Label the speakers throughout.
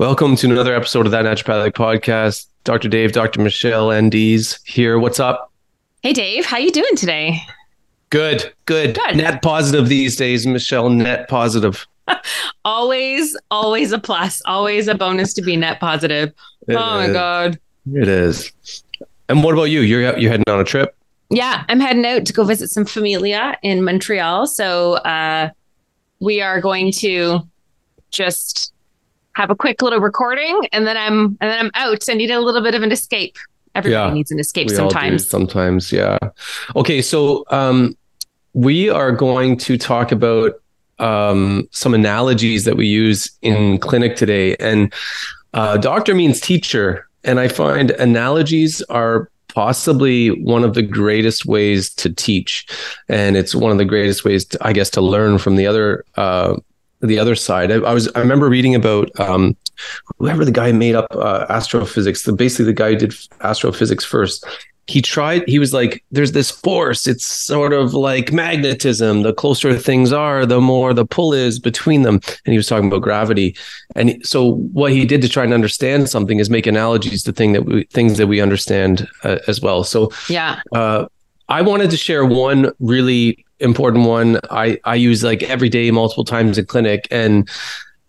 Speaker 1: Welcome to another episode of that naturopathic podcast. Dr. Dave, Dr. Michelle, NDs here. What's up?
Speaker 2: Hey Dave, how you doing today?
Speaker 1: Good, good.
Speaker 2: Good.
Speaker 1: Net positive these days, Michelle. Net positive.
Speaker 2: Always, always a plus, always a bonus to be net positive.
Speaker 1: It
Speaker 2: oh my god.
Speaker 1: It is. And what about you? You're you're heading on a trip?
Speaker 2: Yeah, I'm heading out to go visit some familia in Montreal. So uh we are going to just have a quick little recording and then I'm and then I'm out. I need a little bit of an escape. Everybody
Speaker 1: Yeah,
Speaker 2: needs an escape
Speaker 1: We all do
Speaker 2: sometimes.
Speaker 1: sometimes, yeah. Okay, so um, we are going to talk about um, some analogies that we use in clinic today, and uh, doctor means teacher, and I find analogies are possibly one of the greatest ways to teach, and it's one of the greatest ways, to, I guess, to learn from the other. Uh, the other side. I, I was. I remember reading about um, whoever the guy made up uh, astrophysics. The basically the guy who did astrophysics first. He tried. He was like, "There's this force. It's sort of like magnetism. The closer things are, the more the pull is between them." And he was talking about gravity. And so, what he did to try and understand something is make analogies to thing that we, things that we understand uh, as well. So,
Speaker 2: Yeah.
Speaker 1: uh, I wanted to share one really important one. I, I use like every day, multiple times in clinic, and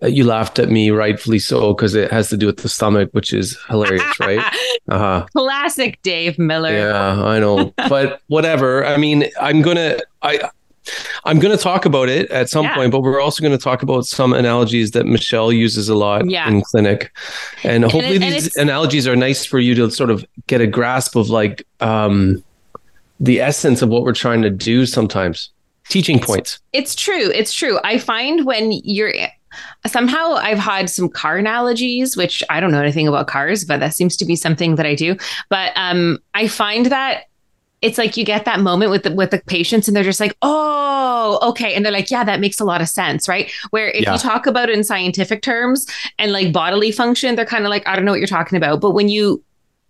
Speaker 1: uh, you laughed at me, rightfully so, because it has to do with the stomach, which is hilarious, right? Uh huh.
Speaker 2: Classic Dave Miller.
Speaker 1: Yeah, I know, but whatever. I mean, I'm gonna I. I'm going to talk about it at some
Speaker 2: Yeah.
Speaker 1: point, but we're also going to talk about some analogies that Michelle uses a lot
Speaker 2: Yeah.
Speaker 1: in clinic, and
Speaker 2: And
Speaker 1: hopefully
Speaker 2: it- and
Speaker 1: these analogies are nice for you to sort of get a grasp of like um, the essence of what we're trying to do. Sometimes teaching points.
Speaker 2: It's true. It's true. I find when you're somehow I've had some car analogies, which I don't know anything about cars, but that seems to be something that I do. But um, I find that it's like you get that moment with the with the patients and they're just like, oh, okay. And they're like, yeah, that makes a lot of sense, right? Where if
Speaker 1: Yeah.
Speaker 2: you talk about it in scientific terms and like bodily function, they're kind of like, I don't know what you're talking about. But when you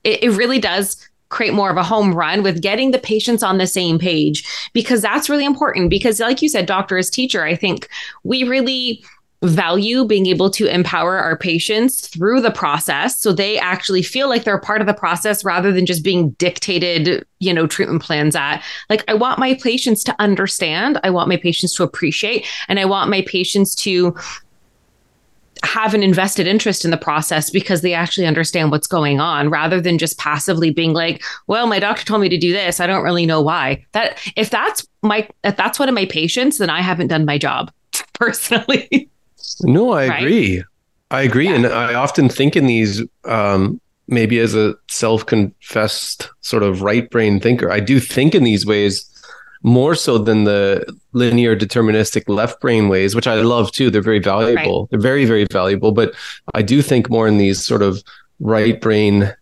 Speaker 2: it, it really does create more of a home run with getting the patients on the same page because that's really important. Because like you said doctor as teacher. I think we really value being able to empower our patients through the process so they actually feel like they're part of the process rather than just being dictated you know treatment plans at like i want my patients to understand i want my patients to appreciate and i want my patients to have an invested interest in the process because they actually understand what's going on rather than just passively being like well my doctor told me to do this i don't really know why that if that's my if that's one of my patients then i haven't done my job personally
Speaker 1: No, I
Speaker 2: Right?
Speaker 1: agree. I agree,
Speaker 2: Yeah.
Speaker 1: and I often think in these um, maybe as a self-confessed sort of right brain thinker, I do think in these ways more so than the linear deterministic left brain ways, which I love too. They're very valuable. They're very, very valuable. But I do think more in these sort of right brain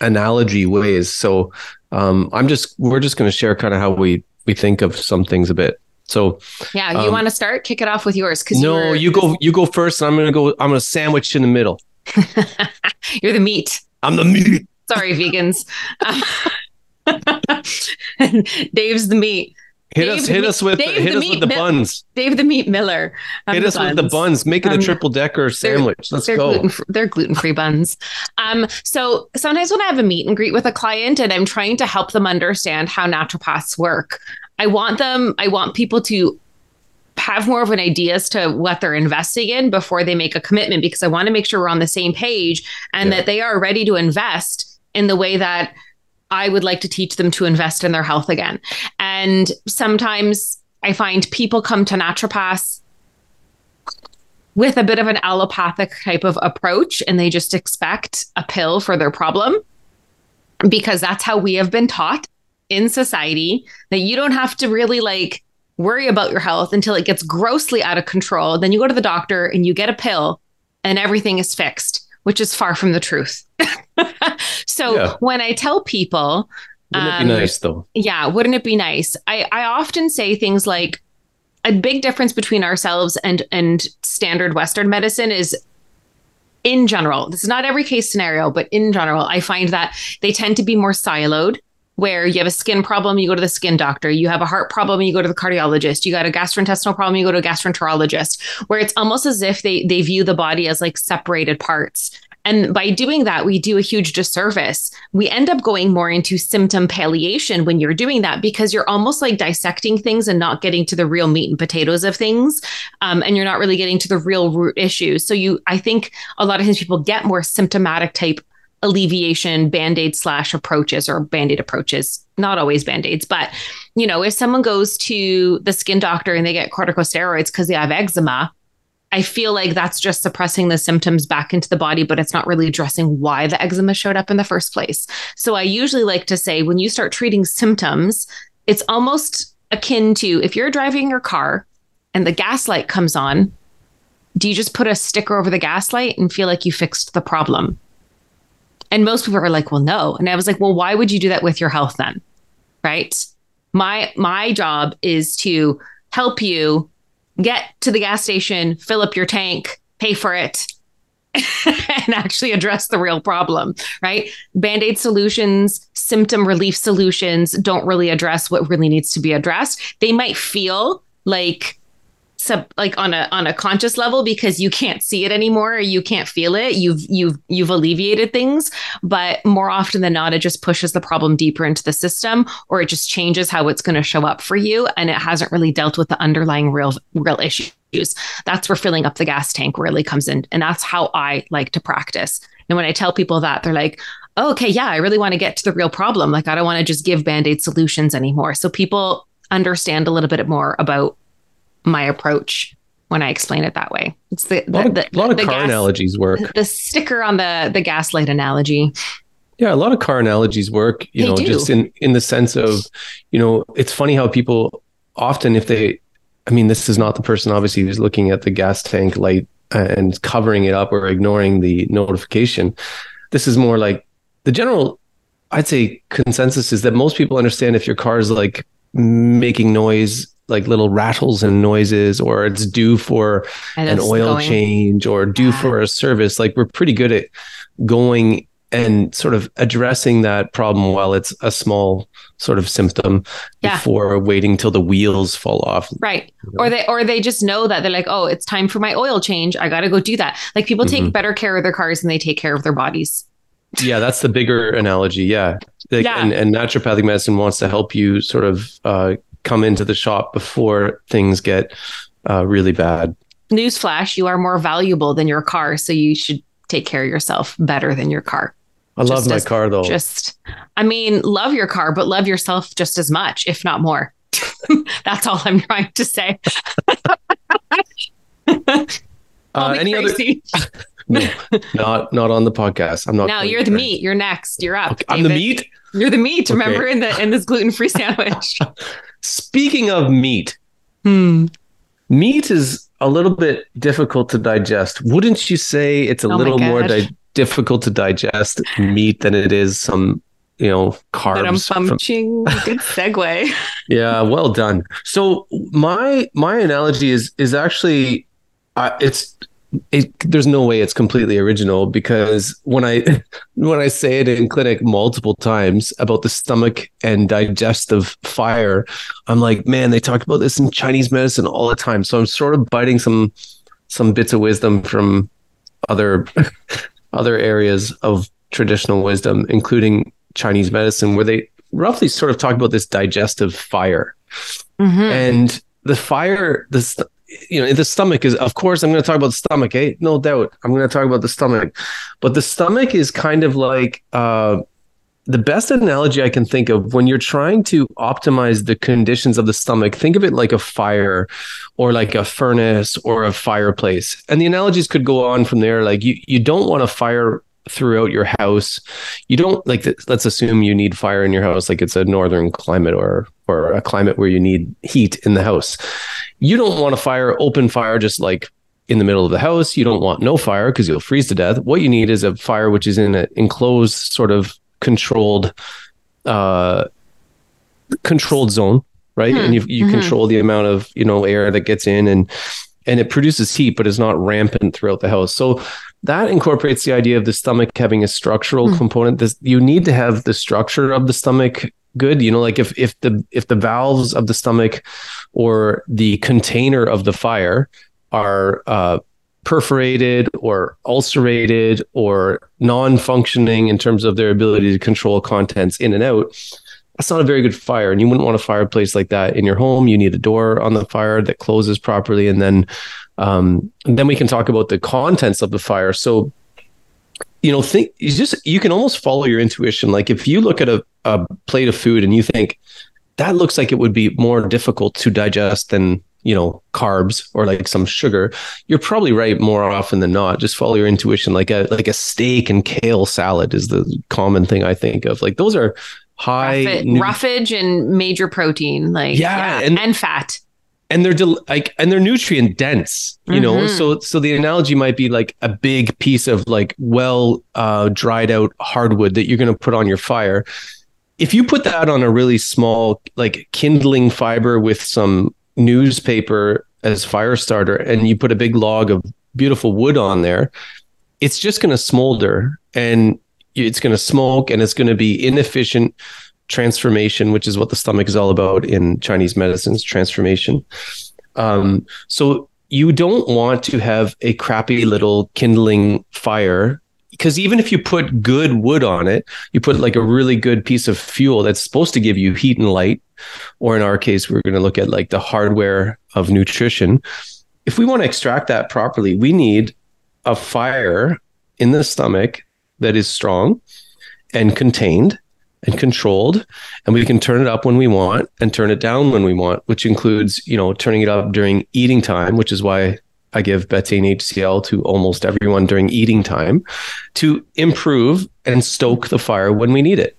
Speaker 1: analogy ways. So um, I'm just we're just going to share kind of how we we think of some things a bit. So
Speaker 2: yeah you
Speaker 1: Um,
Speaker 2: want to start kick it off with yours because
Speaker 1: no,
Speaker 2: you're,
Speaker 1: you go you go first. And I'm going to go. I'm going to sandwich in the middle.
Speaker 2: you're the meat
Speaker 1: I'm the meat.
Speaker 2: sorry vegans dave's the meat
Speaker 1: Hit
Speaker 2: Dave
Speaker 1: us, hit
Speaker 2: meat-
Speaker 1: us with,
Speaker 2: Dave
Speaker 1: hit
Speaker 2: the
Speaker 1: us
Speaker 2: meat
Speaker 1: with the
Speaker 2: mil-
Speaker 1: buns.
Speaker 2: dave the meat miller I'm
Speaker 1: hit us with the buns. Make it a
Speaker 2: Um,
Speaker 1: triple decker sandwich. Let's
Speaker 2: they're
Speaker 1: go.
Speaker 2: gluten they're gluten free buns. Um, so sometimes when I have a meet and greet with a client and I'm trying to help them understand how naturopaths work, I want them, I want people to have more of an idea as to what they're investing in before they make a commitment because I want to make sure we're on the same page and
Speaker 1: Yeah.
Speaker 2: that they are ready to invest in the way that I would like to teach them to invest in their health again. And sometimes I find people come to naturopaths with a bit of an allopathic type of approach and they just expect a pill for their problem because that's how we have been taught in society that you don't have to really like worry about your health until it gets grossly out of control. Then you go to the doctor and you get a pill and everything is fixed, which is far from the truth. so yeah. when I tell people,
Speaker 1: wouldn't um, it be um, nice though?
Speaker 2: Yeah, wouldn't it be nice? I, I often say things like a big difference between ourselves and and standard Western medicine is in general, this is not every case scenario, but in general, I find that they tend to be more siloed where you have a skin problem, you go to the skin doctor. You have a heart problem, you go to the cardiologist. You got a gastrointestinal problem, you go to a gastroenterologist. Where it's almost as if they they view the body as like separated parts. And by doing that, we do a huge disservice. We end up going more into symptom palliation when you're doing that because you're almost like dissecting things and not getting to the real meat and potatoes of things. Um, and you're not really getting to the real root issues. So you, I think a lot of times people get more symptomatic type alleviation band-aid slash approaches or band-aid approaches not always band-aids but you know if someone goes to the skin doctor and they get corticosteroids because they have eczema i feel like that's just suppressing the symptoms back into the body but it's not really addressing why the eczema showed up in the first place. So i usually like to say when you start treating symptoms it's almost akin to if you're driving your car and the gas light comes on do you just put a sticker over the gas light and feel like you fixed the problem and most people are like, well, no. And I was like, well, why would you do that with your health then? Right. My my job is to help you get to the gas station, fill up your tank, pay for it, and actually address the real problem, right? Band aid solutions, symptom relief solutions don't really address what really needs to be addressed. They might feel like sub like on a on a conscious level because you can't see it anymore or you can't feel it you've you've you've alleviated things. But more often than not it just pushes the problem deeper into the system or it just changes how it's going to show up for you and it hasn't really dealt with the underlying real real issues. That's where filling up the gas tank really comes in and that's how i like to practice. And when i tell people that they're like oh, okay yeah i really want to get to the real problem. Like i don't want to just give band-aid solutions anymore. So people understand a little bit more about my approach when I explain it that way. It's the, the,
Speaker 1: a lot of,
Speaker 2: the,
Speaker 1: lot of car gas, analogies work.
Speaker 2: The sticker on the the gaslight analogy.
Speaker 1: Yeah, a lot of car analogies work. You they know, do. just in in the sense of, you know, it's funny how people often, if they, I mean, this is not the person obviously who's looking at the gas tank light and covering it up or ignoring the notification. This is more like the general. I'd say consensus is that most people understand if your car is like making noise like little rattles and noises or it's due for an oil going. change or due yeah. for a service like we're pretty good at going and sort of addressing that problem while it's a small sort of symptom yeah. before waiting till the wheels fall off
Speaker 2: right you know? or they or they just know that they're like oh it's time for my oil change i got to go do that like people take mm-hmm. better care of their cars than they take care of their bodies
Speaker 1: yeah that's the bigger analogy yeah, like, yeah. And, and naturopathic medicine wants to help you sort of uh, come into the shop before things get uh, really bad.
Speaker 2: Newsflash: You are more valuable than your car, so you should take care of yourself better than your car.
Speaker 1: I just love my as, car though.
Speaker 2: Just, I mean, love your car, but love yourself just as much, if not more. That's all I'm trying to say.
Speaker 1: uh, any crazy. other? no, not not on the podcast. I'm not.
Speaker 2: Now you're the meat. You're next. You're up.
Speaker 1: Okay, I'm the meat.
Speaker 2: You're the meat. Okay. Remember in the in this gluten free sandwich.
Speaker 1: Speaking of meat,
Speaker 2: hmm.
Speaker 1: meat is a little bit difficult to digest. Wouldn't you say it's a oh little more di- difficult to digest meat than it is some, you know, carbs? I'm punching.
Speaker 2: From- Good segue.
Speaker 1: yeah, well done. So my my analogy is is actually uh, it's it, there's no way it's completely original because when I when I say it in clinic multiple times about the stomach and digestive fire, I'm like, man, they talk about this in Chinese medicine all the time. So I'm sort of biting some some bits of wisdom from other other areas of traditional wisdom, including Chinese medicine, where they roughly sort of talk about this digestive fire. Mm-hmm. And the fire, this you know, the stomach is, of course, I'm going to talk about the stomach, eh? No doubt. I'm going to talk about the stomach. But the stomach is kind of like uh, the best analogy I can think of when you're trying to optimize the conditions of the stomach, think of it like a fire or like a furnace or a fireplace. And the analogies could go on from there. Like you, you don't want a fire throughout your house. You don't like let's assume you need fire in your house like it's a northern climate or or a climate where you need heat in the house. You don't want a fire open fire just like in the middle of the house. You don't want no fire because you'll freeze to death. What you need is a fire which is in an enclosed sort of controlled uh controlled zone right hmm. and you, you mm-hmm. control the amount of you know air that gets in and and it produces heat but is not rampant throughout the house so that incorporates the idea of the stomach having a structural hmm. component. This you need to have the structure of the stomach good. You know like if if the if the valves of the stomach or the container of the fire are uh perforated or ulcerated or non-functioning in terms of their ability to control contents in and out that's not a very good fire. And you wouldn't want a fireplace like that in your home. You need a door on the fire that closes properly and then um, and then we can talk about the contents of the fire. So you know think you just you can almost follow your intuition. Like if you look at a, a plate of food and you think that looks like it would be more difficult to digest than you know carbs or like some sugar you're probably right more often than not. Just follow your intuition. Like a like a steak and kale salad is the common thing i think of. Like those are high
Speaker 2: Roughage, nu- roughage and major protein like yeah, yeah and, and fat
Speaker 1: and they're del- like and they're nutrient dense you mm-hmm. know so so the analogy might be like a big piece of like well uh, dried out hardwood that you're going to put on your fire if you put that on a really small like kindling fiber with some newspaper as fire starter and you put a big log of beautiful wood on there, it's just going to smolder and it's going to smoke and it's going to be inefficient transformation, which is what the stomach is all about in Chinese medicines, transformation. Um, so you don't want to have a crappy little kindling fire because even if you put good wood on it, you put like a really good piece of fuel that's supposed to give you heat and light, or in our case, we're going to look at like the hardware of nutrition. If we want to extract that properly, we need a fire in the stomach that is strong and contained and controlled and we can turn it up when we want and turn it down when we want which includes you know turning it up during eating time which is why I give betaine HCl to almost everyone during eating time to improve and stoke the fire when we need it.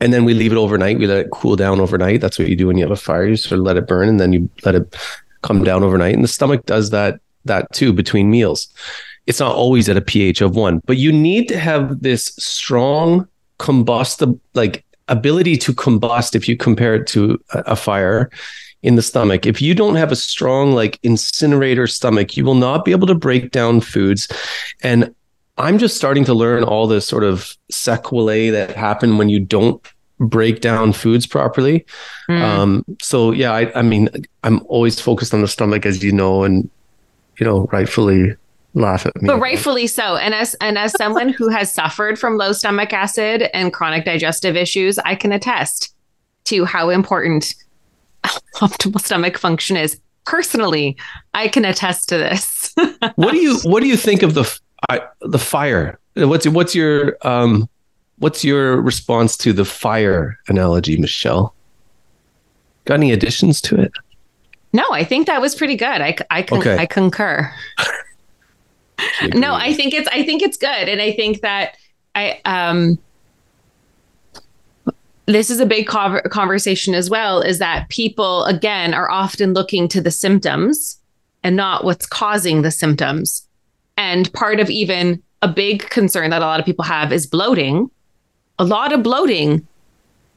Speaker 1: And then we leave it overnight. We let it cool down overnight. That's what you do when you have a fire. You sort of let it burn and then you let it come down overnight. And the stomach does that that too between meals. It's not always at a pH of one, but you need to have this strong combustible like ability to combust if you compare it to a, fire in the stomach. If you don't have a strong like incinerator stomach, you will not be able to break down foods. And I'm just starting to learn all this sort of sequelae that happen when you don't break down foods properly. Mm. Um, so yeah, I, I mean, I'm always focused on the stomach, as you know, and you know, rightfully laugh at me.
Speaker 2: But rightfully so. And as and as someone who has suffered from low stomach acid and chronic digestive issues, I can attest to how important optimal stomach function is. Personally, I can attest to this.
Speaker 1: what do you What do you think of the the fire? What's what's your um what's your response to the fire analogy, Michelle? Got any additions to it?
Speaker 2: No, I think that was pretty good. I I, con- okay. I concur. no, I think it's I think it's good, and I think that I um this is a big conversation as well is that people again are often looking to the symptoms and not what's causing the symptoms. And part of even a big concern that a lot of people have is bloating. A lot of bloating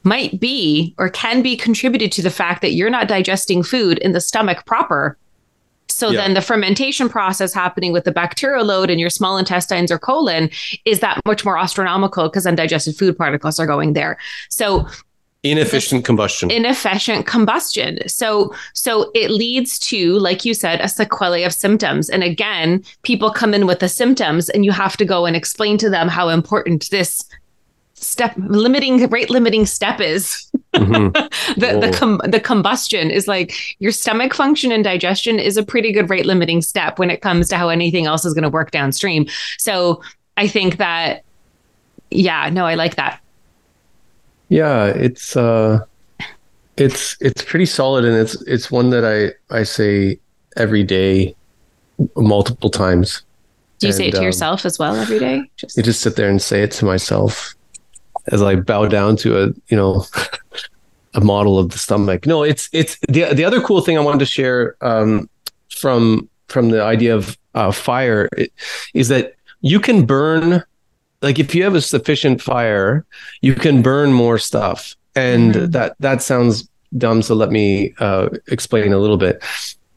Speaker 2: might be or can be contributed to the fact that you're not digesting food in the stomach proper so yeah. then the fermentation process happening with the bacterial load in your small intestines or colon is that much more astronomical because undigested food particles are going there. So
Speaker 1: inefficient combustion
Speaker 2: inefficient combustion so so it leads to like you said a sequelae of symptoms and again people come in with the symptoms and you have to go and explain to them how important this step limiting rate limiting step is mm-hmm. the the, com- the combustion is like your stomach function and digestion is a pretty good rate limiting step when it comes to how anything else is going to work downstream so i think that yeah no i like that
Speaker 1: Yeah, it's uh it's it's pretty solid and it's it's one that I I say every day multiple times.
Speaker 2: Do you say it to
Speaker 1: um,
Speaker 2: yourself as well every day? Just
Speaker 1: You just sit there and say it to myself as I bow down to a, you know, a model of the stomach. No, it's it's the the other cool thing I wanted to share um, from from the idea of uh, fire is that you can burn like if you have a sufficient fire, you can burn more stuff. And
Speaker 2: Mhm.
Speaker 1: that that sounds dumb, so let me uh, explain a little bit.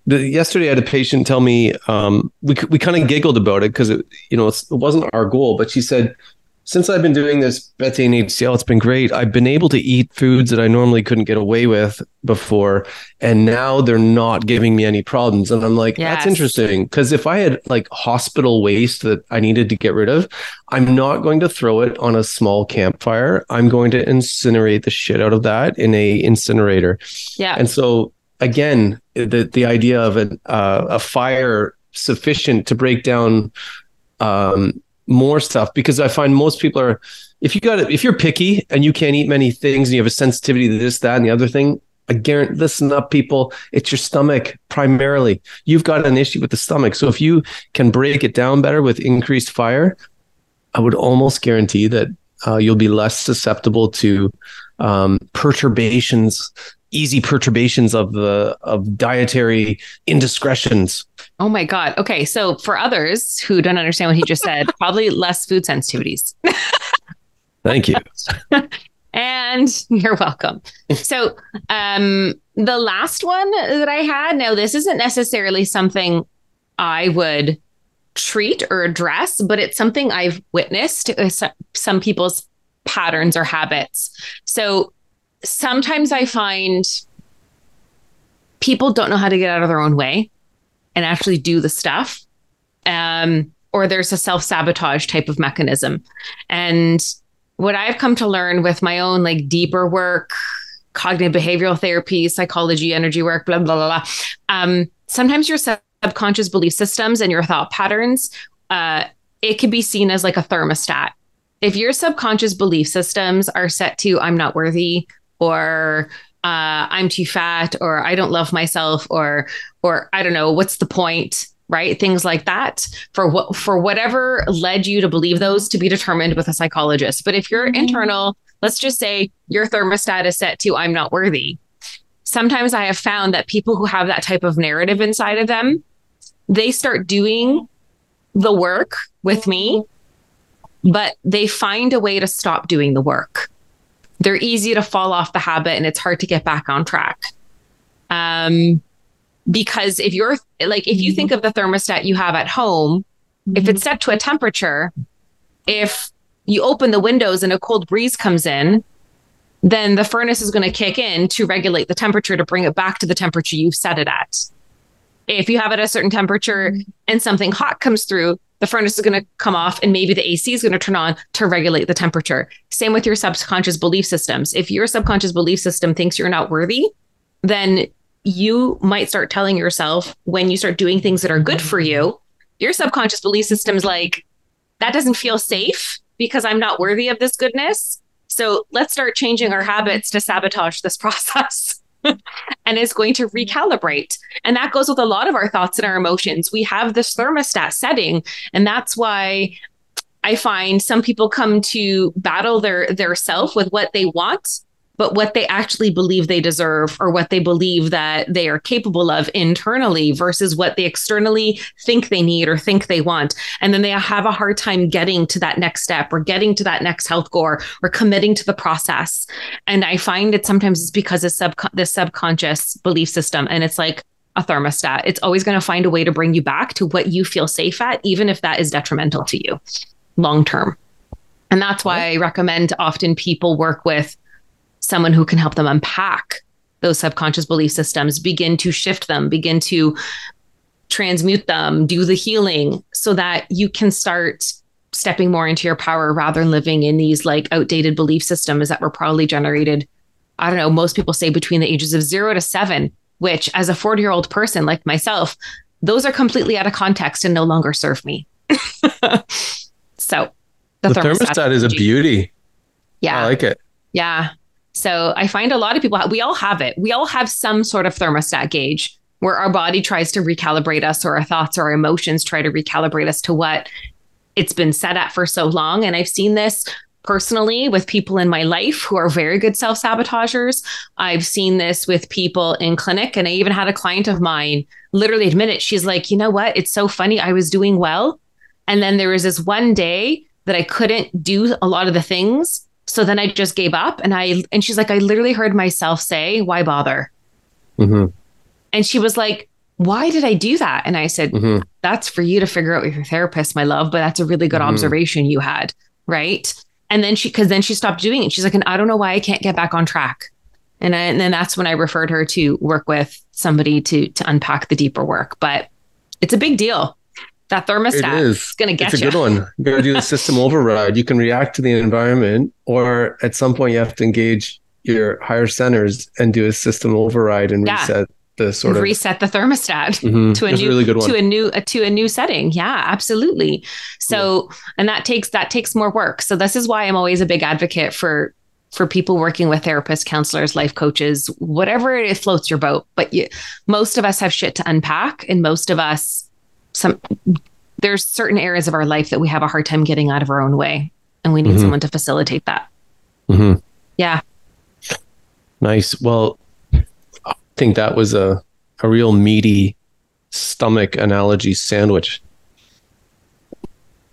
Speaker 1: The, yesterday, I had a patient tell me um, we we kind of giggled about it because it you know it's, it wasn't our goal, but she said, since I've been doing this betaine HCl, it's been great. I've been able to eat foods that I normally couldn't get away with before, and now they're not giving me any problems. And I'm like, that's interesting because if I had like hospital waste that I needed to get rid of, I'm not going to throw it on a small campfire. I'm going to incinerate the shit out of that in a incinerator.
Speaker 2: yeah.
Speaker 1: And so again, the the idea of an, uh, a fire sufficient to break down um, more stuff because I find most people are if you got it, if you're picky and you can't eat many things and you have a sensitivity to this that and the other thing. I guarantee, listen up, people. It's your stomach primarily. You've got an issue with the stomach. So if you can break it down better with increased fire, I would almost guarantee that uh, you'll be less susceptible to um, perturbations, easy perturbations of the of dietary indiscretions.
Speaker 2: Oh my God. Okay. So for others who don't understand what he just said, probably less food sensitivities.
Speaker 1: Thank you.
Speaker 2: And you're welcome. So, um, the last one that I had, now this isn't necessarily something I would treat or address, but it's something I've witnessed uh, some people's patterns or habits. So, sometimes I find people don't know how to get out of their own way and actually do the stuff. Um, or there's a self sabotage type of mechanism. And what I've come to learn with my own like deeper work, cognitive behavioral therapy, psychology, energy work, blah, blah, blah, blah. Um, sometimes your subconscious belief systems and your thought patterns, uh, it can be seen as like a thermostat. If your subconscious belief systems are set to, I'm not worthy, or uh, I'm too fat, or I don't love myself, or, or I don't know, what's the point? right? Things like that. For what for whatever led you to believe those to be determined with a psychologist. But if your internal let's just say your thermostat is set to i'm not worthy. Sometimes i have found that people who have that type of narrative inside of them they start doing the work with me but they find a way to stop doing the work they're easy to fall off the habit and it's hard to get back on track. Um because if you're like if you mm-hmm. think of the thermostat you have at home if it's mm-hmm. set to a temperature if you open the windows and a cold breeze comes in then the furnace is going to kick in to regulate the temperature to bring it back to the temperature you've set it at. If you have it at a certain temperature mm-hmm. and something hot comes through the furnace is going to come off and maybe the AC is going to turn on to regulate the temperature. Same with your subconscious belief systems. If your subconscious belief system thinks you're not worthy, then you might start telling yourself when you start doing things that are good for you, your subconscious belief system's like, that doesn't feel safe because I'm not worthy of this goodness. So let's start changing our habits to sabotage this process. And is going to mm-hmm. recalibrate. And that goes with a lot of our thoughts and our emotions. We have this thermostat setting, and that's why I find some people come to battle their their self with what they want, but what they actually believe they deserve or what they believe that they are capable of internally versus what they externally think they need or think they want. And then they have a hard time getting to that next step or getting to that next health goal or committing to the process. And I find it sometimes it's because of sub this subconscious belief system. And it's like a thermostat. It's always going to find a way to bring you back to what you feel safe at, even if that is detrimental to you long term. And that's why I recommend often people work with someone who can help them unpack those subconscious belief systems, begin to shift them, begin to transmute them, do the healing so that you can start stepping more into your power rather than living in these like outdated belief systems that were probably generated. I don't know, most people say between the ages of zero to seven, which as a 40 year old person like myself, those are completely out of context and no longer serve me. so
Speaker 1: The, thermostat, is a beauty.
Speaker 2: Yeah.
Speaker 1: I like it.
Speaker 2: Yeah. So I find a lot of people, we all have it. We all have some sort of thermostat gauge where our body tries to recalibrate us or our thoughts or our emotions try to recalibrate us to what it's been set at for so long. And I've seen this personally with people in my life who are very good self sabotagers. I've seen this with people in clinic. And I even had a client of mine literally admit it. She's like, you know what? It's so funny. I was doing well. And then there was this one day that I couldn't do a lot of the things. So then I just gave up. And I, and she's like, I literally heard myself say, why bother?
Speaker 1: Mm-hmm.
Speaker 2: And she was like, why did I do that? And I said,
Speaker 1: Mhm.
Speaker 2: that's for you to figure out with your therapist, my love. But that's a really good
Speaker 1: Mhm.
Speaker 2: observation you had. Right. And then she, because then she stopped doing it. She's like, and I don't know why I can't get back on track. And, I, and then that's when I referred her to work with somebody to to unpack the deeper work. But it's a big deal. That thermostat
Speaker 1: is.
Speaker 2: is going to get
Speaker 1: it's a
Speaker 2: you.
Speaker 1: good one. You got to do the system override. You can react to the environment, or at some point, you have to engage your higher centers and do a system override and
Speaker 2: Yeah.
Speaker 1: reset the sort of.
Speaker 2: reset the thermostat.
Speaker 1: Mhm.
Speaker 2: to a
Speaker 1: That's
Speaker 2: new
Speaker 1: a really
Speaker 2: to a new uh, to a new setting yeah absolutely so and that takes that takes more work so this is why i'm always a big advocate for for people working with therapists counselors life coaches whatever it floats your boat but you, most of us have shit to unpack and most of us some there's certain areas of our life that we have a hard time getting out of our own way and we need
Speaker 1: Mhm.
Speaker 2: someone to facilitate that
Speaker 1: Mhm.
Speaker 2: yeah
Speaker 1: Nice. Well, I think that was a a real meaty stomach analogy sandwich.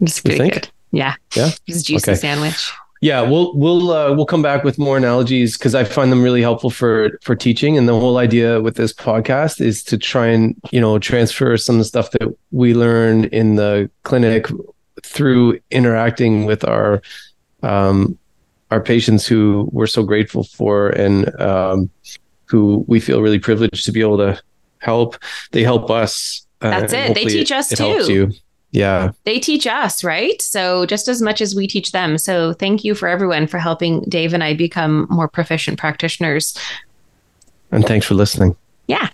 Speaker 2: it's
Speaker 1: You
Speaker 2: pretty
Speaker 1: think?
Speaker 2: good yeah
Speaker 1: Yeah?
Speaker 2: it's a juicy
Speaker 1: Okay.
Speaker 2: sandwich
Speaker 1: Yeah, we'll we'll uh, we'll come back with more analogies because I find them really helpful for for teaching. And the whole idea with this podcast is to try and you know transfer some of the stuff that we learn in the clinic through interacting with our um, our patients who we're so grateful for and um, who we feel really privileged to be able to help. They help us. uh,
Speaker 2: That's it. They teach us
Speaker 1: it
Speaker 2: too.
Speaker 1: you. Yeah.
Speaker 2: Um, they teach us, right? So just as much as we teach them. So thank you for everyone for helping Dave and I become more proficient practitioners.
Speaker 1: And thanks for listening.
Speaker 2: Yeah.